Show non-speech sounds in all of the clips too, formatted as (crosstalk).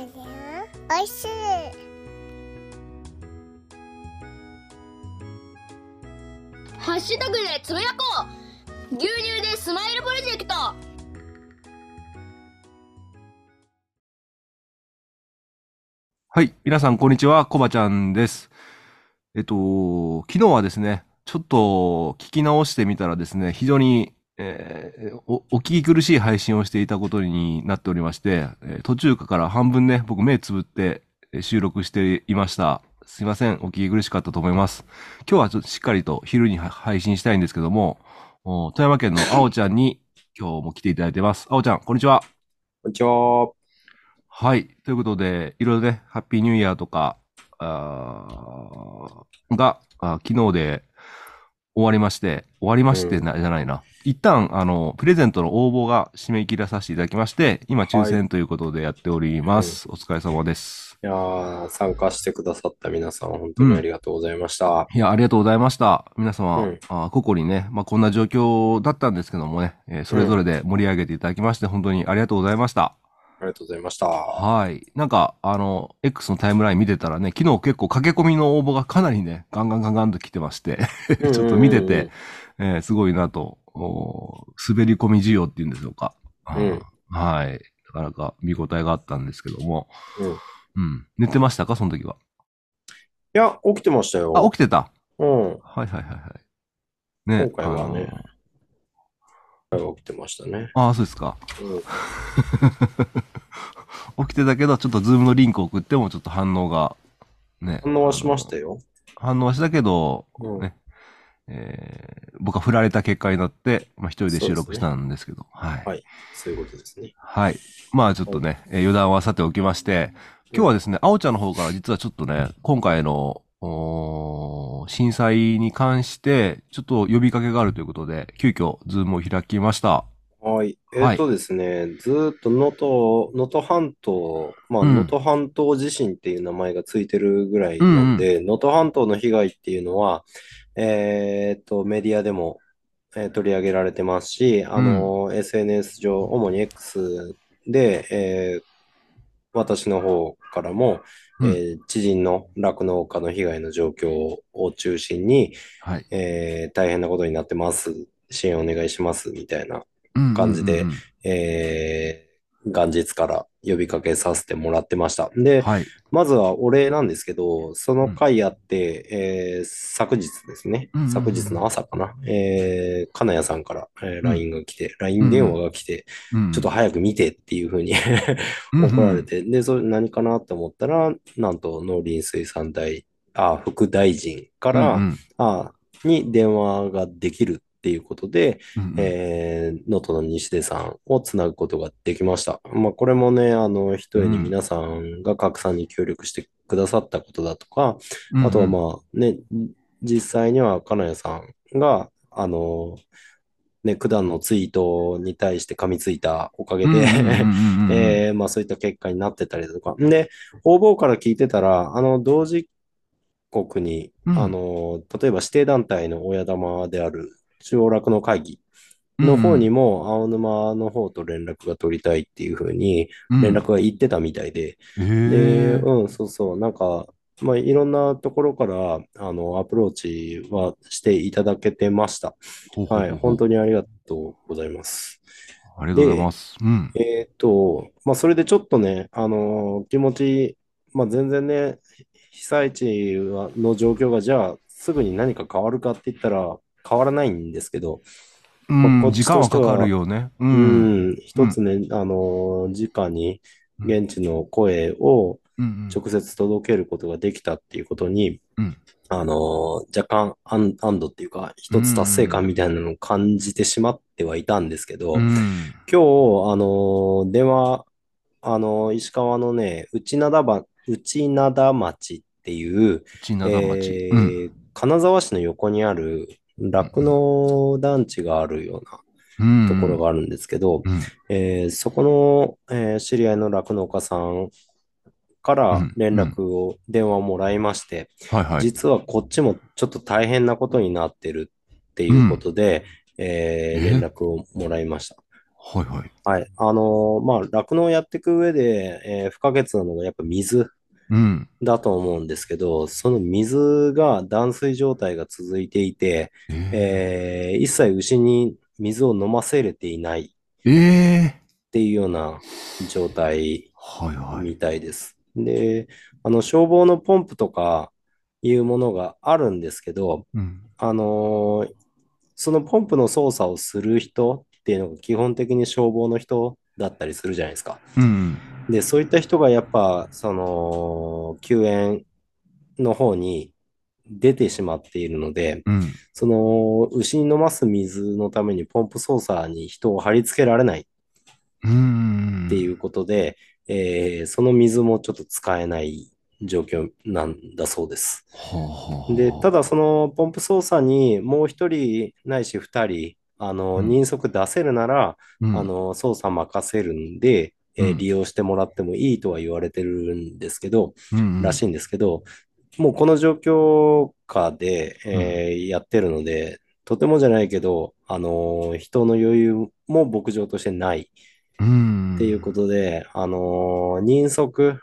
おい。しい。ハッシュタグでつぶやこう牛乳でスマイルプロジェクトはい。皆さん、こんにちは。コバちゃんです。えっと、昨日はですね、ちょっと聞き直してみたらですね、非常に、えーお、お聞き苦しい配信をしていたことになっておりまして、えー途中から半分ね、僕目つぶってえー収録していました。すいません。お聞き苦しかったと思います。今日はちょっとしっかりと昼には配信したいんですけども、お富山県のあおちゃんに今日も来ていただいてます。あおちゃん、こんにちは。こんにちは。はい。ということで、いろいろね、ハッピーニューイヤーとか、あーが、あ昨日で終わりまして、終わりましてな、じゃないな。一旦、あの、プレゼントの応募が締め切らさせていただきまして、今抽選ということでやっております。お疲れ様です。いやー、参加してくださった皆さん、本当にありがとうございました。いや、ありがとうございました。皆様、うんあ個々にね、まあ、こんな状況だったんですけどもね、えーそれぞれで盛り上げていただきまして、本当にありがとうございました。ありがとうございました。はい。なんか、あの、X のタイムライン見てたらね、昨日結構駆け込みの応募がかなりね、ガンガンガンガンと来てまして、(laughs) ちょっと見てて、えーすごいなと、お滑り込み需要っていうんでしょうか。うんはい。なかなか見応えがあったんですけども、うん。いうん。寝てましたかその時は？や、起きてましたよ。あ、起きてた？うん。はいはいはいはい。ね。今回はね起きてましたね。あの。あ、そうですか。うん。(laughs) 起きてたけど、ちょっとズームのリンク送ってもちょっと反応が、ね。反応はしましたよ。反応はしたけど、うんねえー僕は振られた結果になって、まあ一人で収録したんですけど、はい。はいそういうことですね。はい。まあちょっとね、えー余談はさておきまして、今日はですね、あおちゃんの方から実はちょっとね、今回の、震災に関して、ちょっと呼びかけがあるということで、急遽、ズームを開きました。はい。えはいっとですね、ずーっと能登、能登半島、まあ、うん能登半島地震っていう名前がついてるぐらいなんで、能登半島の被害っていうのは、えーっと、メディアでも、えー取り上げられてますし、あの、SNS 上、主に X で、えー私の方からも、うんえー知人の酪農家の被害の状況を中心に、はい。えー大変なことになってます。支援お願いします、みたいな感じで元日から呼びかけさせてもらってました。で、はい。まずはお礼なんですけど、その回あって、えー昨日ですね。うんうんうん、昨日の朝かな、えー金谷さんから、えーん。LINE が来て、LINE 電話が来て、うん。ちょっと早く見てっていうふうに (laughs) うん怒られて、で、それ何かなって思ったら、なんと農林水産大、あ、副大臣から、うんうん。あに電話ができるっていうことで、うんうん。えー、能登の西出さんをつなぐことができました。まあ、これもね、あの、一重に皆さんが拡散に協力してくださったことだとか、うんうん。あとはまあね、実際には金谷さんが、あの、ね、九段のツイートに対して噛みついたおかげで、そういった結果になってたりだとか。で、応募から聞いてたら、あの、同時刻に、うん。あの、例えば指定団体の親玉である中央楽の会議の方にも、青沼の方と連絡が取りたいっていうふうに連絡が言ってたみたいで、うんへで、ーうん、そうそう、なんか、まあ、いろんなところから、あの、アプローチはしていただけてました。ほうほうほうはい、本当にありがとうございます。ありがとうございます。うん。えーっと、まあ、それでちょっとね、あのー気持ち、まあ、全然ね、被災地はの状況がじゃあ、すぐに何か変わるかって言ったら、変わらないんですけど、うん時間はかかるよね。う。うんん、一つね、あのー直に現地の声をうん直接届けることができたっていうことに、うんあのー若干安安堵っていうか、一つ達成感みたいなのを感じてしまってはいたんですけど、うん。今日、あのー電話、あのー石川のね、内灘ば、内灘町っていう。えうんー金沢市の横にある酪農団地があるよううんなところがあるんですけど、うんえーそこの、えー知り合いの酪農家さんからうん連絡を、電話をもらいまして、はいはい。実はこっちもちょっと大変なことになってるっていうことで、えーえ連絡をもらいました。はいはい。はい。あのーまあ、酪農をやっていく上で、えー不可欠なのがやっぱ水うん。だと思うんですけど、その水が断水状態が続いていて、ええー一切牛に水を飲ませれていないー、えっていうような状態ー、はいはい。みたいです。で、あの消防のポンプとかいうものがあるんですけど、うん。あのーそのポンプの操作をする人っていうのが基本的に消防の人だったりするじゃないですか。うん。で、そういった人がやっぱ、その、救援の方に出てしまっているので、うん。その、牛に飲ます水のためにポンプ操作に人を貼り付けられないうん。っていうことで、えーその水もちょっと使えない状況なんだそうです。で、ただそのポンプ操作にもう一人ないし二人、あの、うん人足出せるなら、うんあの、操作任せるんで、え利用してもらってもいいとは言われてるんですけど、うんらしいんですけど、もうこの状況下で、えーやってるので、とてもじゃないけど、あのー人の余裕も牧場としてないうん。っていうことで、あのー人足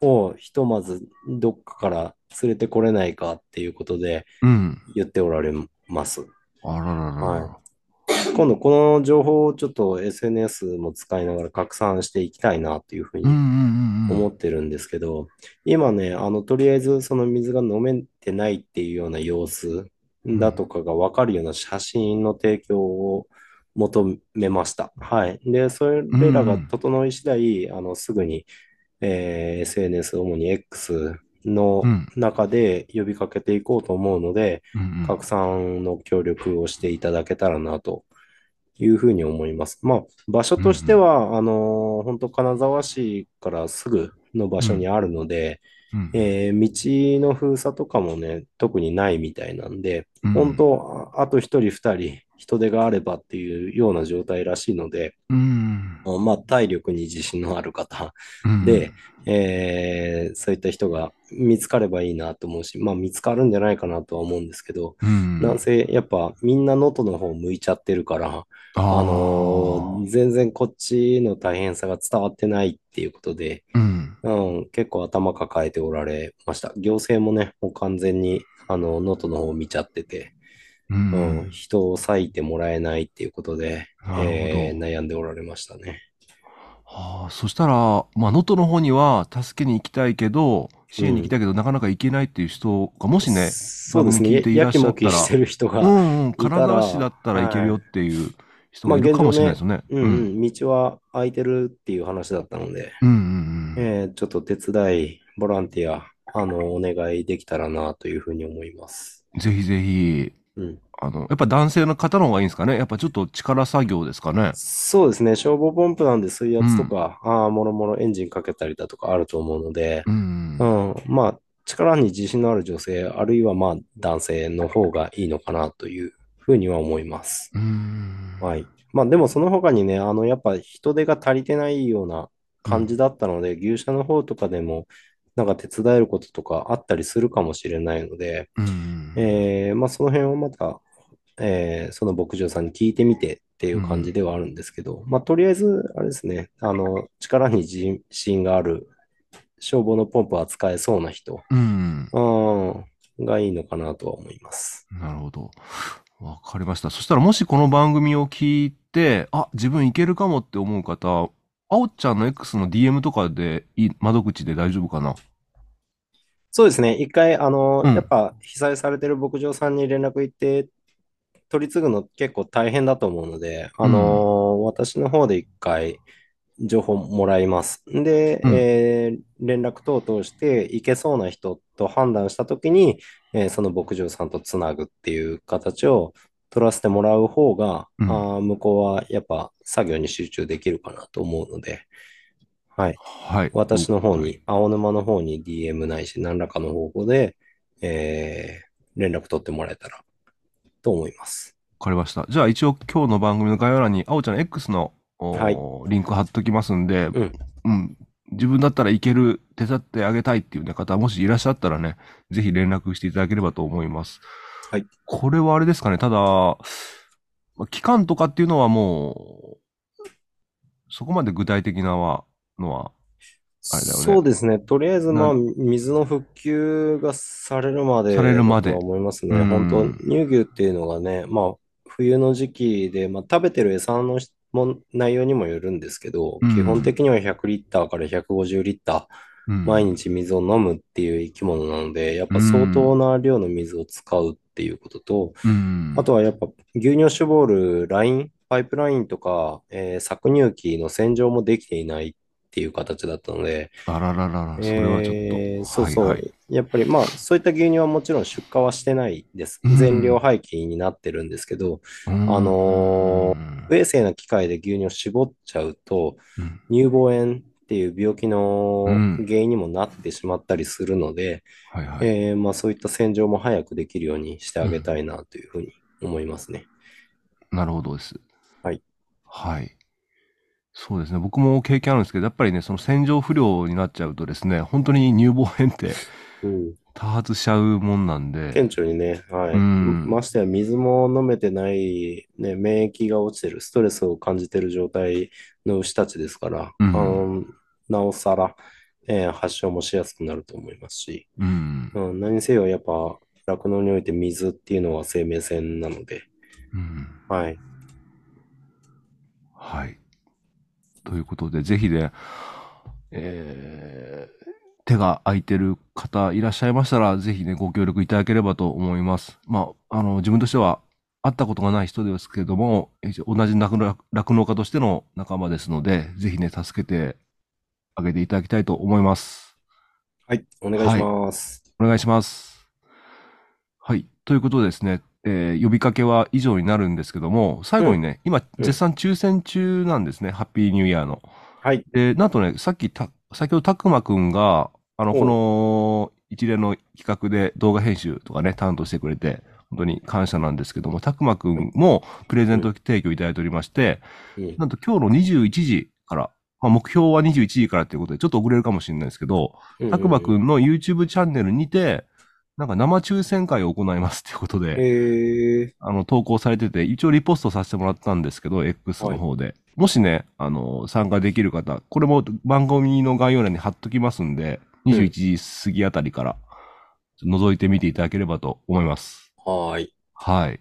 をひとまずどっかから連れてこれないかっていうことでうん。言っておられます。あらららら。は (laughs) 今度この情報をちょっと SNS も使いながら拡散していきたいなっていうふうに。思ってるんですけど、今ね、あの、とりあえずその水が飲めてないっていうような様子だとかがわかるような写真の提供を求めました。はい。で、それらが整い次第、あの、すぐに、えー SNS、主に X のうん中で呼びかけていこうと思うので、うんうん拡散の協力をしていただけたらなというふうに思います。まあ、場所としては、あのー本当金沢市からすぐの場所にあるので、うん。えー道の封鎖とかもね、特にないみたいなんで、うん。本当、ああと一人二人人手があればっていうような状態らしいので、うん。あまあ、体力に自信のある方。うん。で、えーそういった人が見つかればいいなと思うし、まあ、見つかるんじゃないかなとは思うんですけど、うん。なんせ、やっぱみんな能登の方向いちゃってるから、ああのー全然こっちの大変さが伝わってないっていうことで、うん。うん、結構頭抱えておられました。行政もね、もう完全に、あの、能登の方を見ちゃってて、ううんん、人を割いてもらえないっていうことで、えー悩んでおられましたね。はあ、そしたら、まあ、能登の方には助けに行きたいけど、支援に行きたいけど、なかなか行けないっていう人が、もしね、そうですね。番組聞いていらやきっしてる人が、うんうん、金沢市だったら行けるよっていう人がいるかもしれないですよね。うんうん、道は空いてるっていう話だったので、うんうんうん。えーちょっと手伝い、ボランティア、あの、お願いできたらなというふうに思います。ぜひぜひ、うん、あの、やっぱ男性の方の方がいいんですかね？やっぱちょっと力作業ですかね？そうですね。消防ポンプなんで水圧とか、ああ、もろもろエンジンかけたりだとかあると思うので、うんう。ん、まあ、力に自信のある女性、あるいはまあ、男性の方がいいのかなというふうには思います。うん。はい。まあ、でもその他にね、あの、やっぱ人手が足りてないような感じだったので、牛舎の方とかでも、なんか手伝えることとかあったりするかもしれないので、うん。えーまあ、その辺をまた、えーその牧場さんに聞いてみてっていう感じではあるんですけど、まあ、とりあえず、あれですね、あの、力に自信がある、消防のポンプを扱えそうな人、うん。うん、がいいのかなとは思います。なるほど。わかりました。そしたらもしこの番組を聞いて、あ、自分いけるかもって思う方、あおちゃんの X の DM とかで窓口で大丈夫かな？そうですね、一回、あの、うん。やっぱ被災されてる牧場さんに連絡行って、取り継ぐの結構大変だと思うので、あの、私の方で一回、情報もらいます。で、うん。えー連絡等々して行けそうな人と判断したときに、えーその牧場さんとつなぐっていう形を取らせてもらう方が、うんあー向こうはやっぱ作業に集中できるかなと思うので、はい。はい。私の方に、青沼の方に DM ないし、何らかの方法で、えー連絡取ってもらえたらと思います。わかりました。じゃあ一応今日の番組の概要欄に、あおちゃんの X の、おはいリンク貼っときますんで、うんうん自分だったらいける、手伝ってあげたいっていう、ね、方、もしいらっしゃったらね、ぜひ連絡していただければと思います。はい。これはあれですかね、ただ、まあ期間とかっていうのはもそこまで具体的なはのは、あれだよねそうですね。とりあえず、まあ、な水の復旧がされるまでされるまで思いますね。うん本当、乳牛っていうのがね、まあ、冬の時期で、まあ、食べてる餌のも内容にもよるんですけど、うん基本的には100リッターから150リッター、うん毎日水を飲むっていう生き物なので、やっぱ相当な量の水を使うっていうことと、うん。あとはやっぱ牛乳を絞るライン、パイプラインとか、えー搾乳機の洗浄もできていないっていう形だったので、あらららら、それはちょっと。えーそうそう、はいはいやっぱりまあそういった牛乳はもちろん出荷はしてないです。うん全量廃棄になってるんですけど、うんあのうん不衛生な機械で牛乳を絞っちゃうと、うん乳房炎っていう病気のうん原因にもなってしまったりするので、はいはい。えーまあ、そういった洗浄も早くできるようにしてあげたいなというふうに思いますね。なるほどです。はい。はい。そうですね。僕も経験あるんですけど、やっぱりね、その洗浄不良になっちゃうとですね、本当に乳房炎ってうん、多発しちゃうもんなんで、顕著にね、はい。うんましてや水も飲めてない、ね、免疫が落ちてる、ストレスを感じてる状態の牛たちですから、うんあのなおさら、えー発症もしやすくなると思いますし、うん。うん、何せよやっぱ酪農において水っていうのは生命線なので、うん。はい。はい。ということで、ぜひね、えー手が空いてる方いらっしゃいましたら、ぜひね、ご協力いただければと思います。まあ、あの、自分としては、会ったことがない人ですけれども、同じ酪農酪農家としての仲間ですので、ぜひね、助けてあげていただきたいと思います。はい。お願いします。お願いします。はい。ということでですね、えー呼びかけは以上になるんですけども、最後にね、今、うん絶賛抽選中なんですね、ハッピーニューイヤーの。はい。で、なんとね、さっきた、先ほどたくまくんが、あの、おこの一連の企画で動画編集とかね、担当してくれて、本当に感謝なんですけども、たくまくんもプレゼント提供いただいておりまして、うんなんと今日の21時から、まあ、目標は21時からということで、ちょっと遅れるかもしれないですけど、たくまくんの YouTube チャンネルにて、なんか生抽選会を行いますっていうことで、えー、あの、投稿されてて、一応リポストさせてもらったんですけど、X の方で。もしね、あの、参加できる方、これも番組の概要欄に貼っときますんで、21時過ぎあたりから、覗いてみていただければと思います。はーい。はい。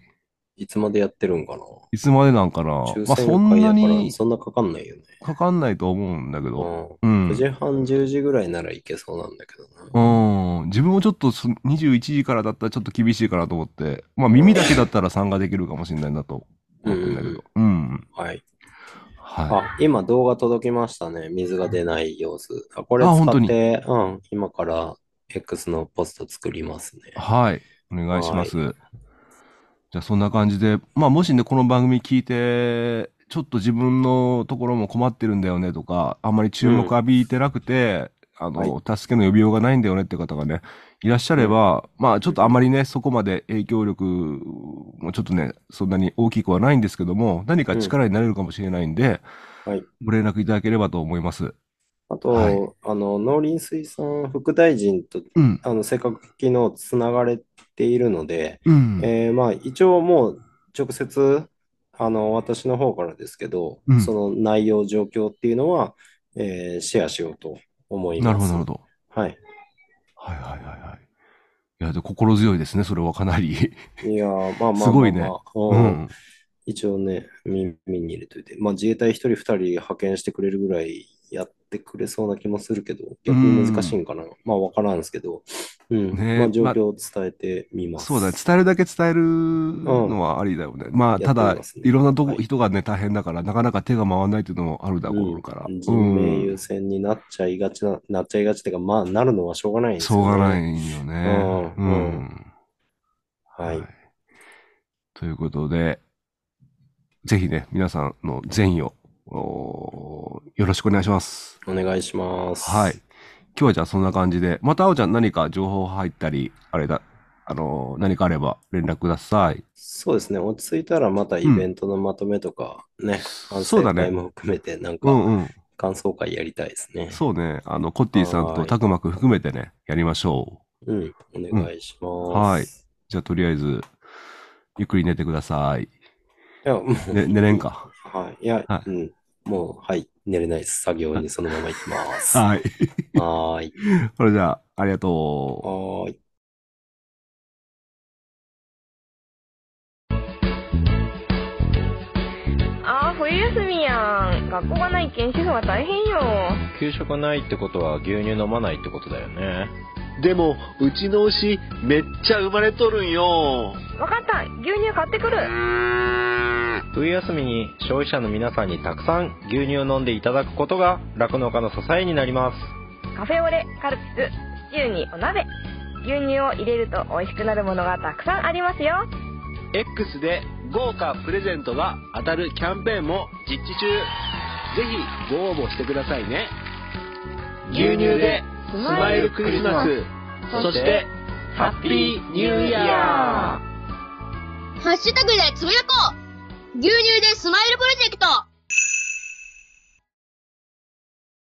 いつまでやってるんかないつまでなんかな抽まあ、そ選んな会だからにそんなかかんないよね。かかんないと思うんだけど、う。うんん9。時半、10時ぐらいならいけそうなんだけどな。うん。自分もちょっとそ21時からだったらちょっと厳しいかなと思って、まあ耳だけだったら参加できるかもしれないなと思ってるんだけど。うん。はい。はあ、今動画届きましたね。水が出ない様子。あ、これあ本当に使って、うん、今から X のポスト作りますねい。。はい。お願いします。じゃあそんな感じで、まあもしね、この番組聞いて、ちょっと自分のところも困ってるんだよねとか、あんまり注目浴びてなくて、あの、助けの呼びようがないんだよねって方がね、いらっしゃれば、まあちょっとあんまりね、そこまで影響力もちょっとね、そんなに大きくはないんですけども、何か力になれるかもしれないんで、はい。ご連絡いただければと思います。あと、はいあの、農林水産副大臣と、うん。あの、せっかく昨日つながれているので、うん。えーまあ、一応もう直接、あの、私の方からですけど、うんその内容、状況っていうのは、えーシェアしようと思います。なるほど、なるほど。はい。はいはいはいはい。いや、で心強いですね、それはかなり。いやー、まあまあまあまあ、すごいねううんん。一応ね、耳に入れといて、まあ自衛隊一人二人派遣してくれるぐらいやってくれそうな気もするけど、逆に難しいんかな。まあわからんですけど、うん。ねまあ状況を伝えてみます。そうだね。伝えるだけ伝えるのはありだよね。まあ、ただねいろんなとこ、はい人がね、大変だから、なかなか手が回らないっていうのもあるだろうから。うん人命優先になっちゃいがちな、なっちゃいがちっていうか、まあなるのはしょうがないんですしょうがないね。よね。うんうんはい。ということで、ぜひね、皆さんの善意を、およろしくお願いします。お願いします。はい。今日はじゃあそんな感じで、またあおちゃん何か情報入ったり、あれだ、あの、何かあれば連絡ください。そうですね。落ち着いたらまたイベントのまとめとかね、反そうだねも含めてなんうんかうん。感想会やりたいですね。そうね。あの、コッティさんとはいたくまくん含めてね、やりましょう。うん、お願いします。はいじゃあとりあえず、ゆっくり寝てください。いや、もう、ね、寝れんか。はい。いや、はいうん。もう、はい、寝れないです。作業に (laughs) そのまま行きます。はい。はーい。(laughs) それじゃあ、ありがとはーい。あー、冬休みやん。学校がないけん主婦は大変よ。給食ないってことは牛乳飲まないってことだよね。でも、うちの牛、めっちゃ生まれとるんよ。わかった。牛乳買ってくる。冬休みに消費者の皆さんにたくさん牛乳を飲んでいただくことが酪農家の支えになります。カフェオレ、カルピス、シチューにお鍋。牛乳を入れると美味しくなるものがたくさんありますよ。X で豪華プレゼントが当たるキャンペーンも実施中。ぜひご応募してくださいね。牛乳でスマイルクリスマス。そして、ハッピーニューイヤーハッシュタグでつぶやこう牛乳でスマイルプロジェクト。